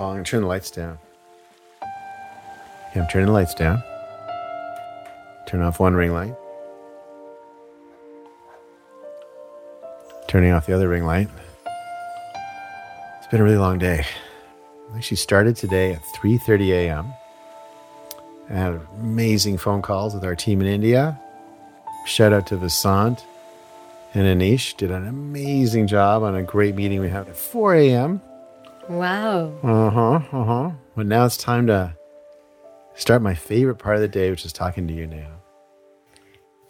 Oh, I'm gonna turn the lights down. Yeah, I'm turning the lights down. Turn off one ring light. Turning off the other ring light. It's been a really long day. I actually started today at 3:30 a.m. I had amazing phone calls with our team in India. Shout out to Vasant and Anish. Did an amazing job on a great meeting we had at 4 a.m. Wow. Uh huh. Uh huh. But now it's time to start my favorite part of the day, which is talking to you now.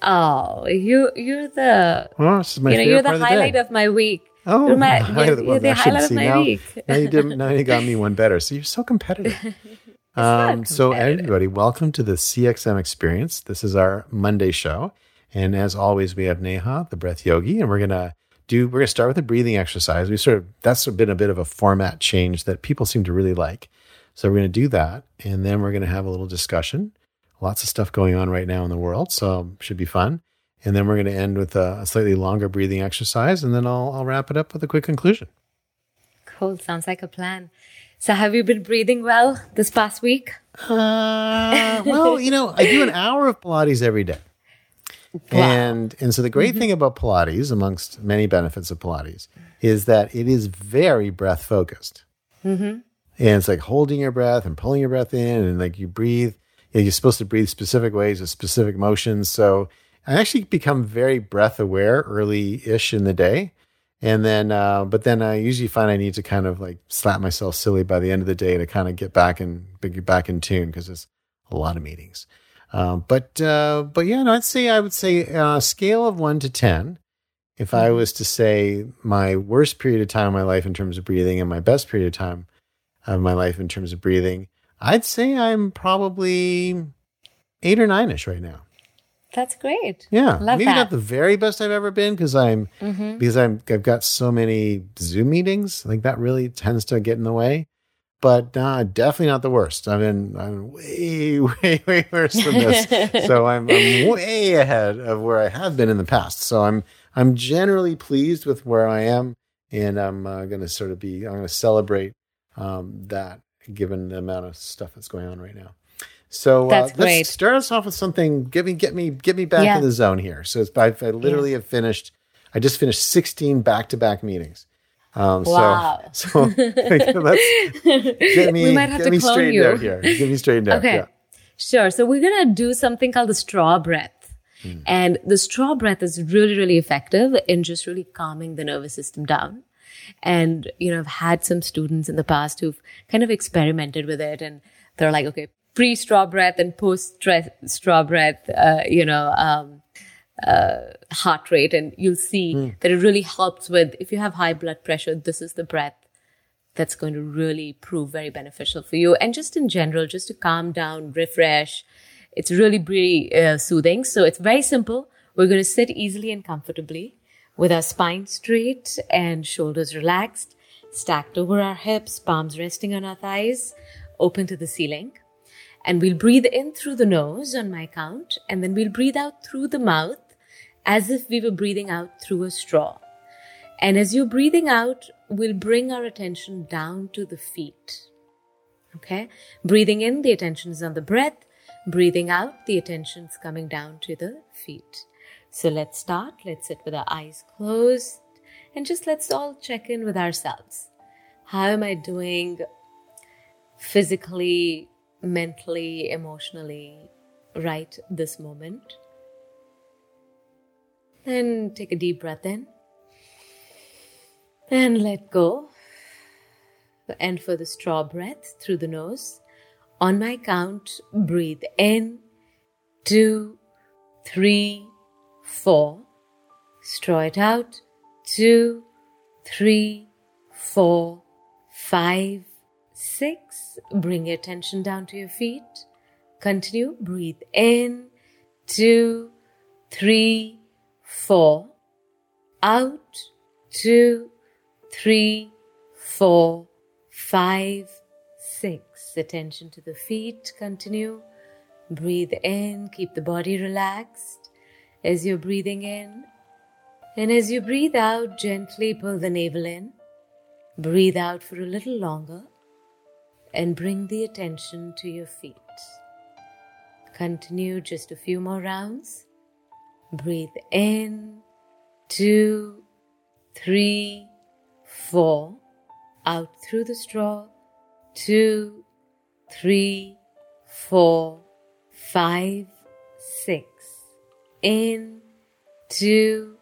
Oh, you you're the this is my you know favorite you're part the highlight day. of my week. Oh, you're, my, you're, of the- you're the highlight of my now, week. now you did. Now you got me one better. So you're so competitive. um, so everybody, welcome to the CXM experience. This is our Monday show, and as always, we have Neha, the breath yogi, and we're gonna do. We're gonna start with a breathing exercise. We sort of that's been a bit of a format change that people seem to really like. So we're gonna do that, and then we're gonna have a little discussion. Lots of stuff going on right now in the world, so should be fun. And then we're going to end with a, a slightly longer breathing exercise, and then I'll, I'll wrap it up with a quick conclusion. Cool. Sounds like a plan. So have you been breathing well this past week? Uh, well, you know, I do an hour of Pilates every day. And and so the great thing about Pilates, amongst many benefits of Pilates, is that it is very breath focused. And it's like holding your breath and pulling your breath in, and like you breathe. you know, You're supposed to breathe specific ways with specific motions. So I actually become very breath aware early ish in the day. And then, uh, but then I usually find I need to kind of like slap myself silly by the end of the day to kind of get back and get back in tune because it's a lot of meetings. Um, but uh, but yeah, no, I'd say I would say uh, scale of one to ten. If I was to say my worst period of time in my life in terms of breathing and my best period of time of my life in terms of breathing, I'd say I'm probably eight or nine ish right now. That's great. Yeah, Love maybe that. not the very best I've ever been because I'm Mm-hmm. because I'm I've got so many Zoom meetings. Like that really tends to get in the way. But uh, definitely not the worst. I mean, I'm way way way worse than this. so I'm, I'm way ahead of where I have been in the past. So I'm I'm generally pleased with where I am, and I'm uh, going to sort of be I'm going to celebrate um, that given the amount of stuff that's going on right now. So uh, let's start us off with something. Get me get me get me back Yeah. in the zone here. So it's, I, I literally have finished. I just finished 16 back to back meetings. Um, Wow. So, so let's get me, we might have get to me clone straightened you. out here. Get me straightened out. Okay. Yeah. Sure. So we're going to do something called the straw breath. And the straw breath is really, really effective in just really calming the nervous system down. And, you know, I've had some students in the past who've kind of experimented with it and they're like, okay, pre straw breath and post straw breath, uh, you know, um, uh, heart rate. And you'll see that it really helps with, if you have high blood pressure, this is the breath that's going to really prove very beneficial for you. And just in general, just to calm down, refresh. It's really pretty uh, soothing. So it's very simple. We're going to sit easily and comfortably with our spine straight and shoulders relaxed, stacked over our hips, palms resting on our thighs, open to the ceiling. And we'll breathe in through the nose on my count, and then we'll breathe out through the mouth as if we were breathing out through a straw. And as you're breathing out, we'll bring our attention down to the feet. Okay? Breathing in, the attention is on the breath. Breathing out, the attention's coming down to the feet. So let's start. Let's sit with our eyes closed and just let's all check in with ourselves. How am I doing physically, mentally, emotionally right this moment? Then take a deep breath in and let go. And for the straw breath through the nose, on my count, breathe in, two, three, four. Straw it out, two, three, four, five, six. Bring your attention down to your feet. Continue, breathe in, two, three, four. Out, two, three, four, five, six. Attention to the feet. Continue. Breathe in. Keep the body relaxed as you're breathing in. And as you breathe out, gently pull the navel in. Breathe out for a little longer. and bring the attention to your feet. Continue just a few more rounds. Breathe in, two, three, four. Out through the straw, two, three, four, five, six. In, two,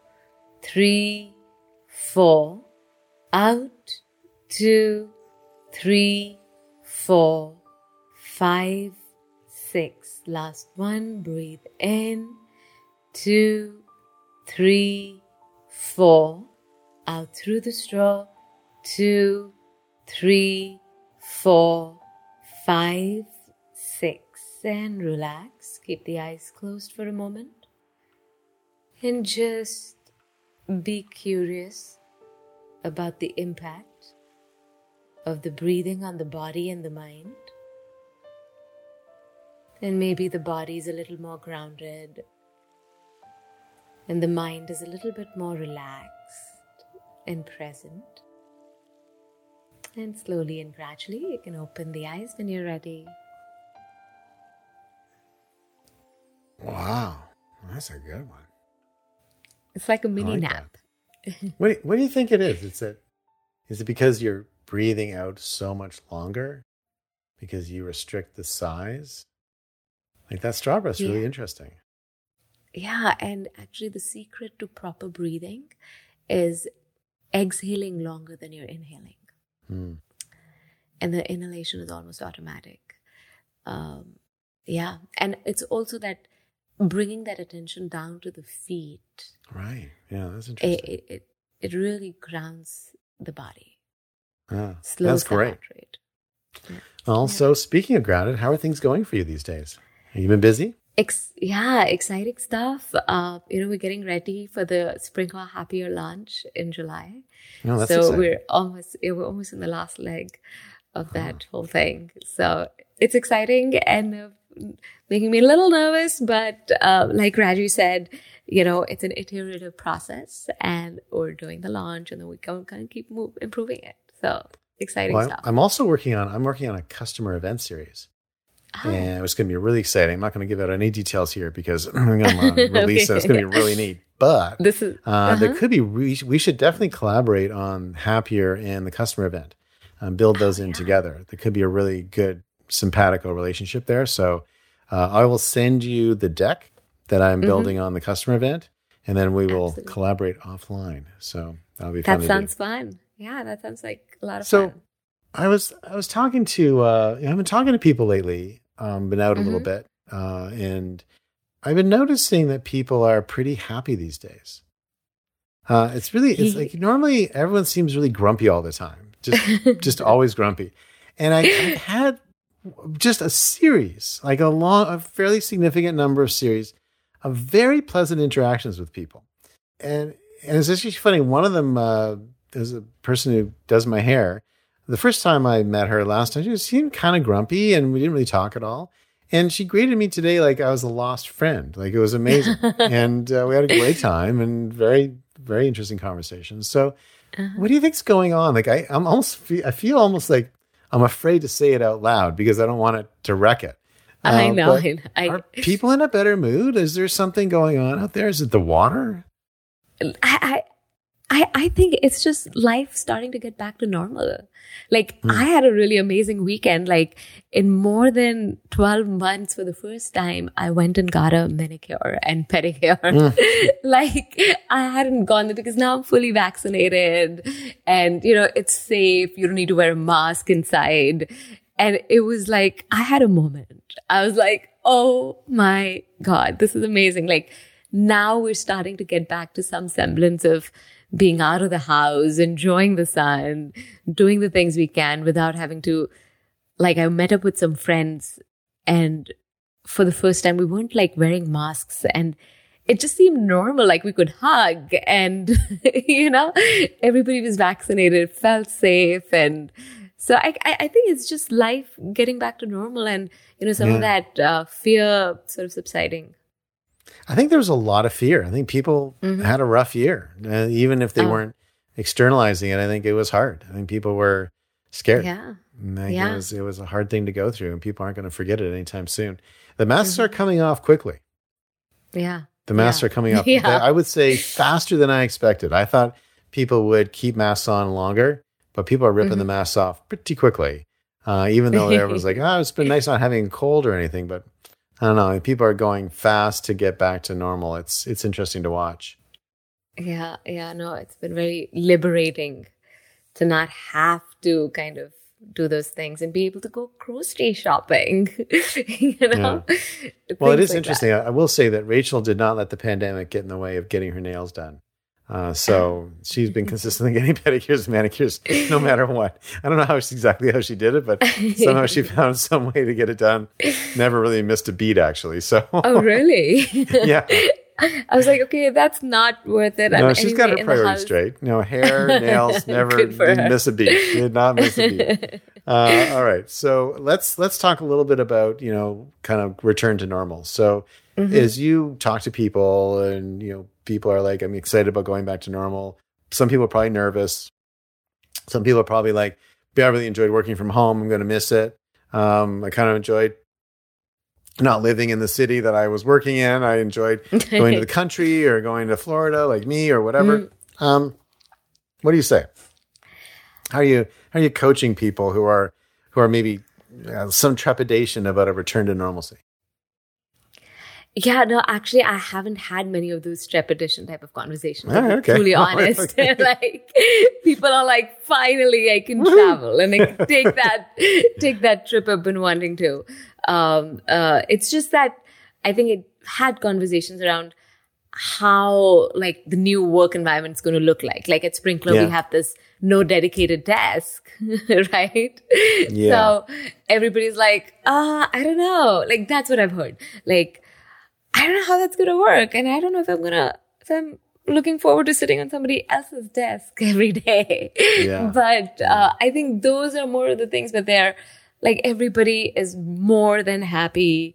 three, four. Out, two, three, four, five, six. Last one. Breathe in, two, three, four. Out through the straw, two, three, four, five, six. And relax. Keep the eyes closed for a moment. And just be curious about the impact of the breathing on the body and the mind. And maybe the body is a little more grounded and the mind is a little bit more relaxed and present. And slowly and gradually, you can open the eyes when you're ready. Wow, that's a good one. It's like a mini like nap. What do, what do you think it is? Is it is it because you're breathing out so much longer because you restrict the size? Like that straw breath's really Yeah. interesting. Yeah, and actually, the secret to proper breathing is exhaling longer than you're inhaling. Hmm. and the inhalation is almost automatic. Um, yeah, and it's also that bringing that attention down to the feet. Right. Yeah, that's interesting. it, it, it really grounds the body, Ah, slows that's the great. heart rate. Also, speaking of grounded, how are things going for you these days? Have you been busy? Ex- yeah, exciting stuff. Uh, you know, we're getting ready for the Sprinklr Happier launch in July. No, Oh, that's so exciting. we're almost yeah, we're almost in the last leg of that whole thing. So it's exciting and uh, making me a little nervous, but uh, like Raju said, you know, it's an iterative process, and we're doing the launch, and then we can kind of keep move, improving it. So exciting Well, stuff. I'm also working on I'm working on a customer event series. Ah, And it's going to be really exciting. I'm not going to give out any details here because I'm going to release it. It's going to be really neat. But this is uh, there uh-huh. could be, we, we should definitely collaborate on Happier and the customer event, um, build those in together. There could be a really good simpatico relationship there. So uh, I will send you the deck that I'm building on the customer event, and then we will Mm-hmm. Absolutely. collaborate offline. So that'll be fun that sounds fun. Yeah, that sounds like a lot of So fun. I was I was talking to uh, I've been talking to people lately. Um, been out a Mm-hmm. little bit, uh, and I've been noticing that people are pretty happy these days. Uh, it's really it's like normally everyone seems really grumpy all the time, just just always grumpy. And I, I had just a series, like a long, a fairly significant number of series of very pleasant interactions with people. And and it's actually funny. One of them, uh, there's a person who does my hair. The first time I met her last time, she seemed kind of grumpy, and we didn't really talk at all. And she greeted me today like I was a lost friend. Like it was amazing, and uh, we had a great time and very, very interesting conversations. So, what do you think's going on? Like I, I'm almost, fe- I feel almost like I'm afraid to say it out loud because I don't want it to wreck it. I Uh, know. I, know. I, are people in a better mood? Is there something going on out there? Is it the water? I, I, I I think it's just life starting to get back to normal. Like hmm. I had a really amazing weekend. Like in more than 12 months for the first time, I went and got a manicure and pedicure. Hmm. like I hadn't gone there because now I'm fully vaccinated and you know, it's safe. You don't need to wear a mask inside. And it was like, I had a moment. I was like, oh my God, this is amazing. Like now we're starting to get back to some semblance of being out of the house, enjoying the sun, doing the things we can without having to, like, I met up with some friends and for the first time, we weren't like wearing masks and it just seemed normal. Like we could hug and, you know, everybody was vaccinated, felt safe. And so I, I, I think it's just life getting back to normal and, you know, some of that uh, fear sort of subsiding. I think there was a lot of fear. I think people had a rough year, uh, even if they Oh. weren't externalizing it. I think it was hard. I think people were scared. Yeah. Yeah. It was it was a hard thing to go through, and people aren't going to forget it anytime soon. The masks are coming off quickly. Yeah. The masks Yeah. are coming off. Yeah. I would say faster than I expected. I thought people would keep masks on longer, but people are ripping the Mm-hmm. masks off pretty quickly. Uh, even though everyone's like, "Oh, it's been nice not having a cold or anything," but I don't know. People are going fast to get back to normal. It's it's interesting to watch. Yeah, yeah, no, it's been very liberating to not have to kind of do those things and be able to go grocery shopping. you know? Well, it is like interesting. I, I will say that Rachel did not let the pandemic get in the way of getting her nails done. Uh, so she's been consistently getting pedicures and manicures no matter what. I don't know how exactly how she did it, but somehow she found some way to get it done. Never really missed a beat, actually. So. Oh, really? yeah, I was like, okay, that's not worth it. no, I'm she's got her priorities straight. No hair, nails, never didn't her. miss a beat. Did not miss a beat. Uh, all right, so let's let's talk a little bit about you know kind of return to normal. So Mm-hmm. as you talk to people and you know people are like i'm excited about going back to normal. Some people are probably nervous. Some people are probably like "Yeah, i really enjoyed working from home. I'm going to miss it. Um, i kind of enjoyed not living in the city that i was working in. I enjoyed going to the country or going to florida like me or whatever. Mm. um, what do you say? How are you how are you coaching people who are who are maybe uh, some trepidation about a return to normalcy Yeah, no, actually, I haven't had many of those trepidation type of conversations. To Ah, be okay. Truly Oh, honest, okay. like people are like, finally, I can travel and I can take that take that trip I've been wanting to. Um, uh, it's just that I think it had conversations around how like the new work environment is going to look like. Like at Sprinklr, Yeah. we have this no dedicated desk, right? Yeah. So everybody's like, ah, I don't know. Like that's what I've heard. Like I don't know how that's gonna work, and I don't know if I'm gonna if I'm looking forward to sitting on somebody else's desk every day. Yeah. But uh, I think those are more of the things. But they're like everybody is more than happy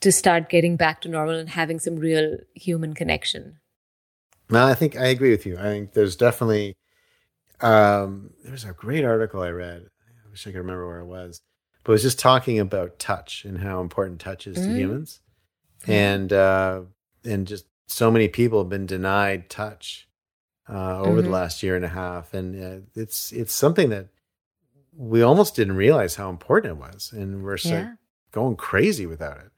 to start getting back to normal and having some real human connection. No, I think I agree with you. I think there's definitely um there's a great article I read. I wish I could remember where it was. But it was just talking about touch and how important touch is to Mm. humans. And uh and just so many people have been denied touch uh over the Mhm. last year and a half and uh, it's it's something that we almost didn't realize how important it was and we're Yeah. going crazy without it.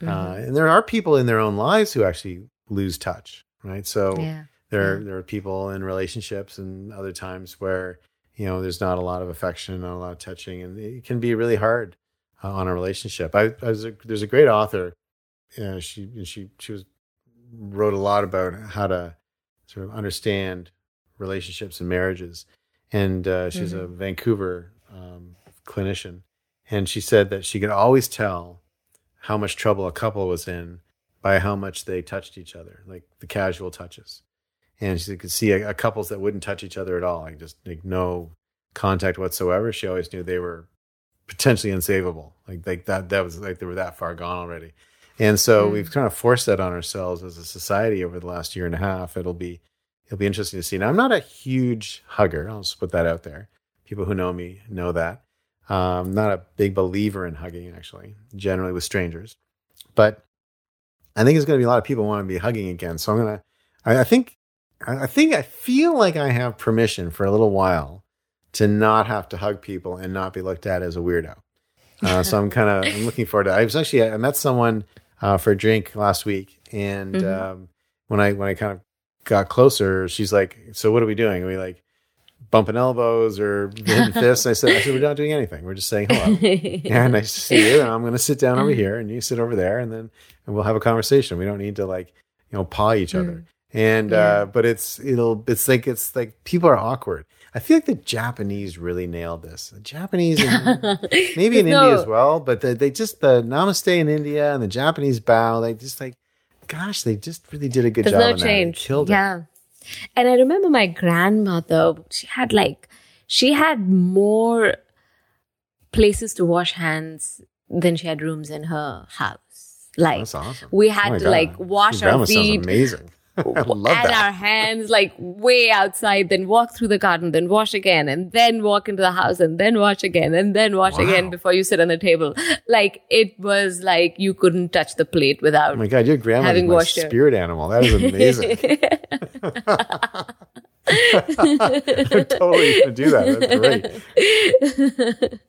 Mhm. Uh, and there are people in their own lives who actually lose touch, right? So yeah. there Yeah. there are people in relationships and other times where you know there's not a lot of affection, not a lot of touching, and it can be really hard uh, on a relationship. I, I was a, there's a great author. Uh, she she she was wrote a lot about how to sort of understand relationships and marriages, and uh, she's a Vancouver um, clinician, and she said that she could always tell how much trouble a couple was in by how much they touched each other, like the casual touches. And she could see a, a couples that wouldn't touch each other at all, like just like no contact whatsoever. She always knew they were potentially unsavable. Like like that that was like they were that far gone already. And so Mm. we've kind of forced that on ourselves as a society over the last year and a half. It'll be it'll be interesting to see. Now I'm not a huge hugger. I'll just put that out there. People who know me know that. Um, not a big believer in hugging, actually, generally with strangers. But I think there's going to be a lot of people want to be hugging again. So I'm going to, I, I think, I I think, I feel like I have permission for a little while to not have to hug people and not be looked at as a weirdo. Uh, so I'm kind of, I'm looking forward to. I was actually, I met someone uh, for a drink last week, and Mhm. um, when I when I kind of got closer, she's like, "So what are we doing? Are we like bumping elbows or hitting fists?" I said, "I said we're not doing anything. We're just saying hello." yeah, nice to see you. And I'm going to sit down over here, and you sit over there, and then and we'll have a conversation. We don't need to like you know paw each other. And Yeah. uh, but it's it'll it's like it's like people are awkward. I feel like the Japanese really nailed this. The Japanese, maybe in No. India as well, but they, they just the Namaste in India and the Japanese bow. They just like, gosh, they just really did a good There's job. no on that. They change. Killed it. yeah. And I remember my grandmother, she had like, she had more places to wash hands than she had rooms in her house. Like, awesome. we Oh had my to God. like wash Your our feet. amazing. Love and our hands like way outside, then walk through the garden, then wash again, and then walk into the house, and then wash again, and then wash again before you sit on the table. Like it was like you couldn't touch the plate without Oh my God, your grandma Having washed her. spirit animal. That is amazing. I'm totally to do that. That's great.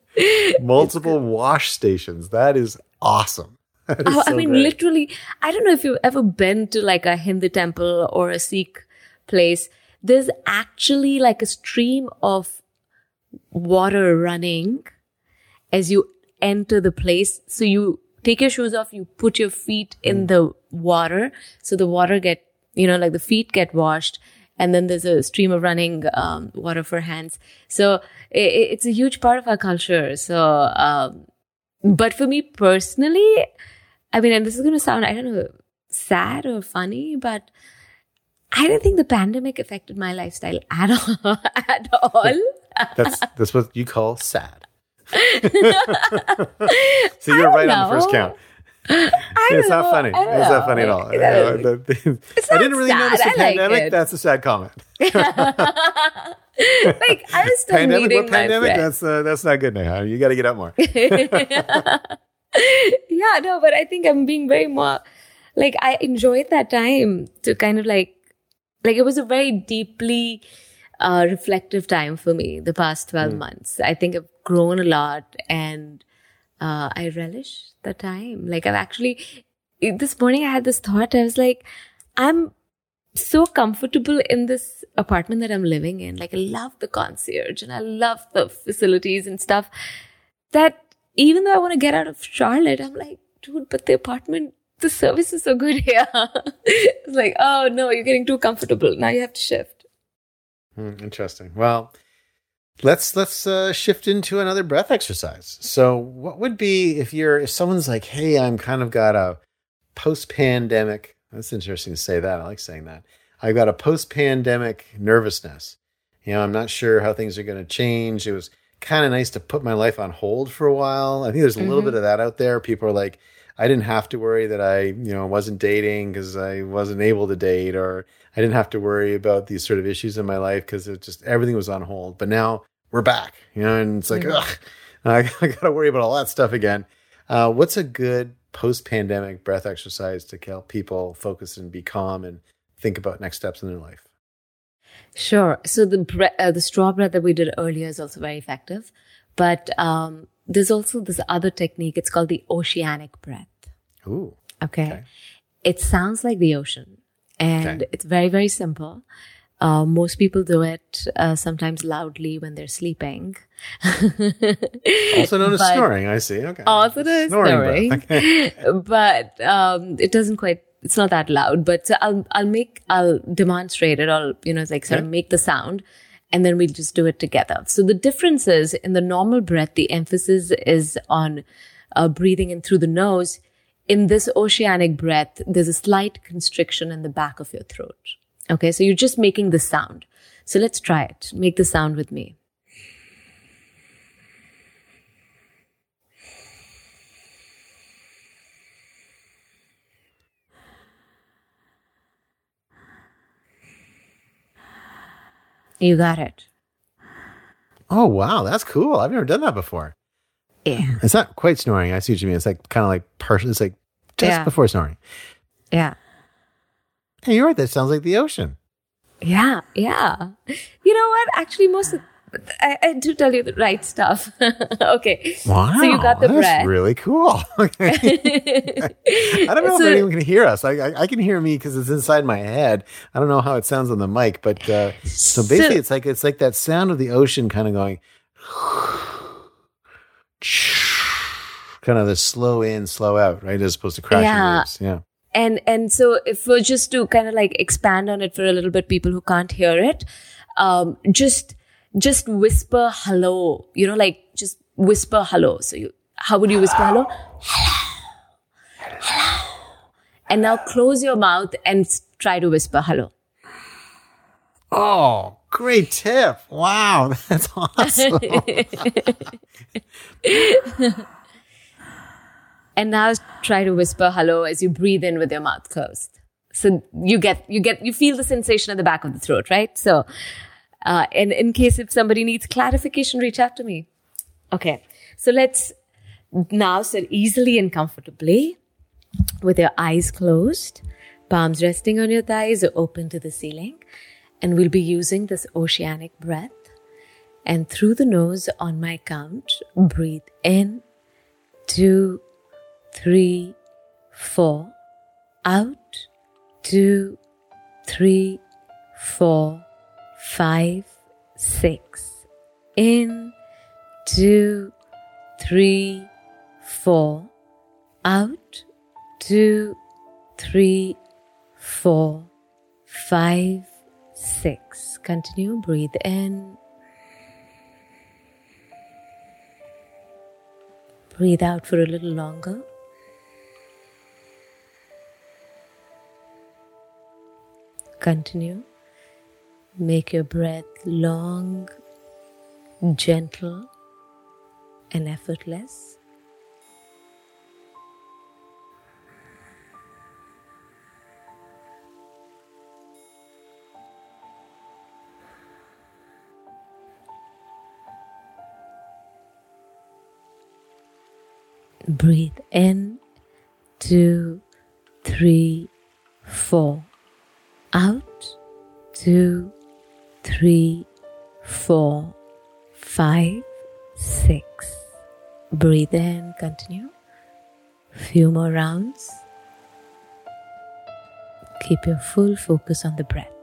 Multiple wash stations. That is awesome. Is Oh, I mean, great. literally, I don't know if you've ever been to like a Hindu temple or a Sikh place. There's actually like a stream of water running as you enter the place. So you take your shoes off, you put your feet in the water. So the water get, you know, like the feet get washed. And then there's a stream of running um, water for hands. So i i- it's a huge part of our culture. So, um, but for me personally, I mean, and this is going to sound, I don't know, sad or funny, but I don't think the pandemic affected my lifestyle at all. at all. That's that's what you call sad. so you're right on the first count. It's know. funny. It's not funny at all. Like, I, that know, is- the- I didn't really sad. notice the I pandemic. it. That's a sad comment. like I was still pandemic? meeting What my pandemic? That's uh, that's not good now. You got to get up more. yeah, no, but I think I'm being very more like I enjoyed that time to kind of like like it was a very deeply uh, reflective time for me the past 12 months. I think I've grown a lot and uh, I relish the time. Like I've actually this morning I had this thought. I was like, I'm so comfortable in this apartment that I'm living in. Like I love the concierge and I love the facilities and stuff that even though I want to get out of Charlotte, I'm like, dude, but the apartment, the service is so good here. it's like, oh no, you're getting too comfortable. Now you have to shift. Hmm, interesting. Well, let's let's uh, shift into another breath exercise. So, what would be if you're if someone's like, "Hey, I'm kind of got a post-pandemic." That's interesting to say that. I like saying that. I've got a post-pandemic nervousness. You know, I'm not sure how things are going to change. It was kind of nice to put my life on hold for a while. I think there's a little bit of that out there. People are like, I didn't have to worry that I, you know, wasn't dating because I wasn't able to date, or I didn't have to worry about these sort of issues in my life because it just everything was on hold. But now we're back, you know, and it's like, ugh, I, I got to worry about all that stuff again. Uh, what's a good post-pandemic breath exercise to help people focus and be calm and think about next steps in their life? Sure. So the bre- uh, the straw breath that we did earlier is also very effective, but um, there's also this other technique. It's called the oceanic breath. Ooh, Okay. Okay. It sounds like the ocean and Okay. it's very, very simple. Uh, most people do it uh, sometimes loudly when they're sleeping. also known as snoring. I see. Okay, Also known as snoring. breath. Okay. but um, it doesn't quite. It's not that loud. But so I'll I'll make I'll demonstrate it. I'll you know like sort of make the sound, and then we'll just do it together. So the difference is in the normal breath, the emphasis is on uh, breathing in through the nose. In this oceanic breath, there's a slight constriction in the back of your throat. Okay, so you're just making the sound. So let's try it. Make the sound with me. You got it. Oh wow, that's cool. I've never done that before. Yeah. It's not quite snoring. I see what you mean. It's like kind of like partial. It's like just Yeah. before snoring. Yeah. Hey, you're right. That sounds like the ocean. Yeah, yeah. You know what? Actually, most of I, I do tell you the right stuff. okay. Wow. So you got the that's breath. really cool. I don't know So- if anyone can hear us. I, I, I can hear me because it's inside my head. I don't know how it sounds on the mic, but uh, so basically, So- it's like it's like that sound of the ocean, kind of going, kind of the slow in, slow out, right, as opposed to crashing Yeah. waves. Yeah. and and so if we're just to kind of like expand on it for a little bit, people who can't hear it, um, just just whisper hello. You know, like just whisper hello. So you, how would you whisper hello? Hello, hello. And now close your mouth and try to whisper hello. Oh, great tip! Wow, that's awesome. And now try to whisper hello as you breathe in with your mouth closed. So you get, you get, you feel the sensation at the back of the throat, right? So, uh, and in case if somebody needs clarification, reach out to me. Okay. So let's now sit easily and comfortably with your eyes closed, palms resting on your thighs or open to the ceiling. And we'll be using this oceanic breath. And through the nose on my count, breathe in, two, three, four, out, two, three, four, five, six, in, two, three, four, out, two, three, four, five, six. Continue, breathe in. Breathe out for a little longer. Continue. Make your breath long, gentle, and effortless. Breathe in, two, three, four. Out, two, three, four, five, six. Breathe in, continue. Few more rounds. Keep your full focus on the breath.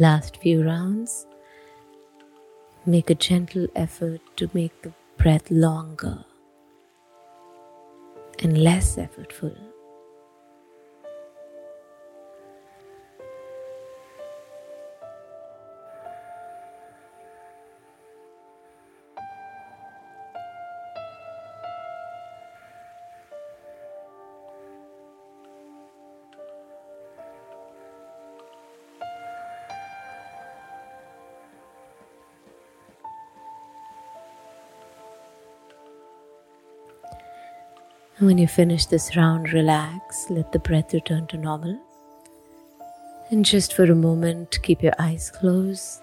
Last few rounds. Make a gentle effort to make the breath longer and less effortful. And when you finish this round, relax, let the breath return to normal. And just for a moment, keep your eyes closed.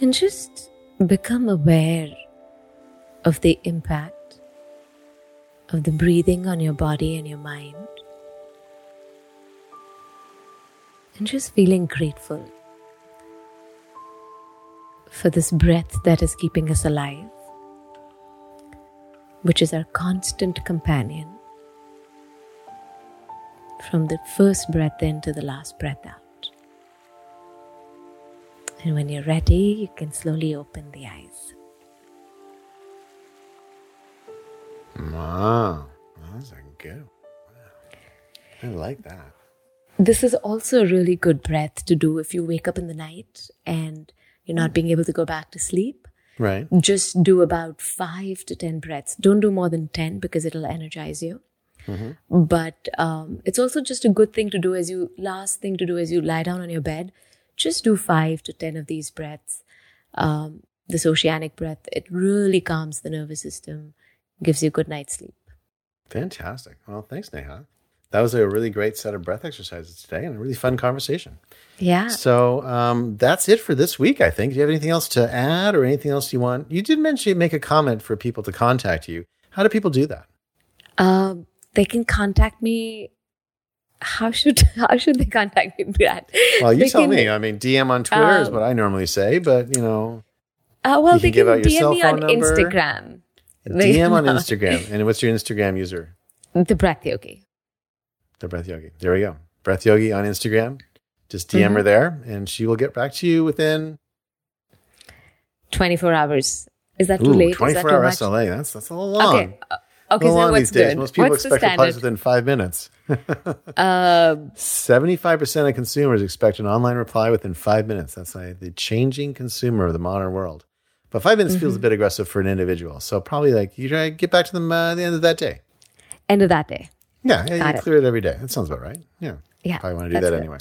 And just become aware of the impact of the breathing on your body and your mind. And just feeling grateful for this breath that is keeping us alive which is our constant companion from the first breath in to the last breath out. And when you're ready, you can slowly open the eyes. Wow. That's a good. I like that. This is also a really good breath to do if you wake up in the night and you're not being able to go back to sleep. Right. Just do about five to 10 breaths. Don't do more than 10 because it'll energize you. But um, it's also just a good thing to do as you, last thing to do as you lie down on your bed. Just do five to 10 of these breaths. Um, this oceanic breath, it really calms the nervous system, gives you a good night's sleep. Fantastic. Well, thanks, Neha. That was a really great set of breath exercises today and a really fun conversation. Yeah. So um, that's it for this week, I think. Do you have anything else to add or anything else you want? You did mention make a comment for people to contact you. How do people do that? Um, they can contact me. How should how should they contact me, Grad? Well, you They tell can- me. I mean, DM on Twitter is Um, what I normally say, but you know, Uh, well, You they can give can out your DM me on number. Instagram. DM on. Instagram. And what's your Instagram user? The breath yogi. The Breath Yogi. There we go. Breath Yogi on Instagram. Just DM Mm-hmm. her there, and she will get back to you within Twenty four hours. Is that too ooh, late? Is that 24 too hour? SLA. That's that's a little long. Okay. Uh, Okay, Well, so on what's these days, good? most people what's expect replies within five minutes. Um, 75% of consumers expect an online reply within five minutes. That's like the changing consumer of the modern world. But five minutes Mm-hmm. feels a bit aggressive for an individual. So probably like you try to get back to them uh, at the end of that day. end of that day. Yeah, yeah Got you it. clear it every day. That sounds about right. Yeah. Yeah, Probably want to do that good. anyway.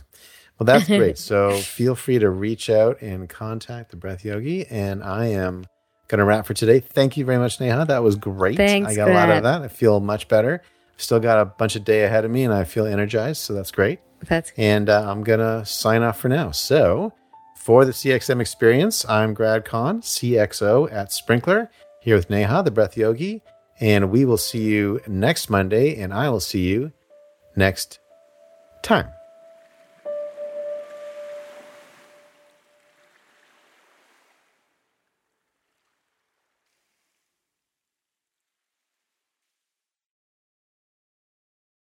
Well, that's great. so feel free to reach out and contact the Breath Yogi. And I am going to wrap for today. Thank you very much, Neha. That was great. Thanks, I got a lot out of that. I feel much better. Still got a bunch of day ahead of me and I feel energized. So that's great. That's And uh, I'm going to sign off for now. So for the CXM experience, I'm Grad Conn, CXO at Sprinklr, here with Neha, the Breath Yogi. And we will see you next Monday, and I will see you next time.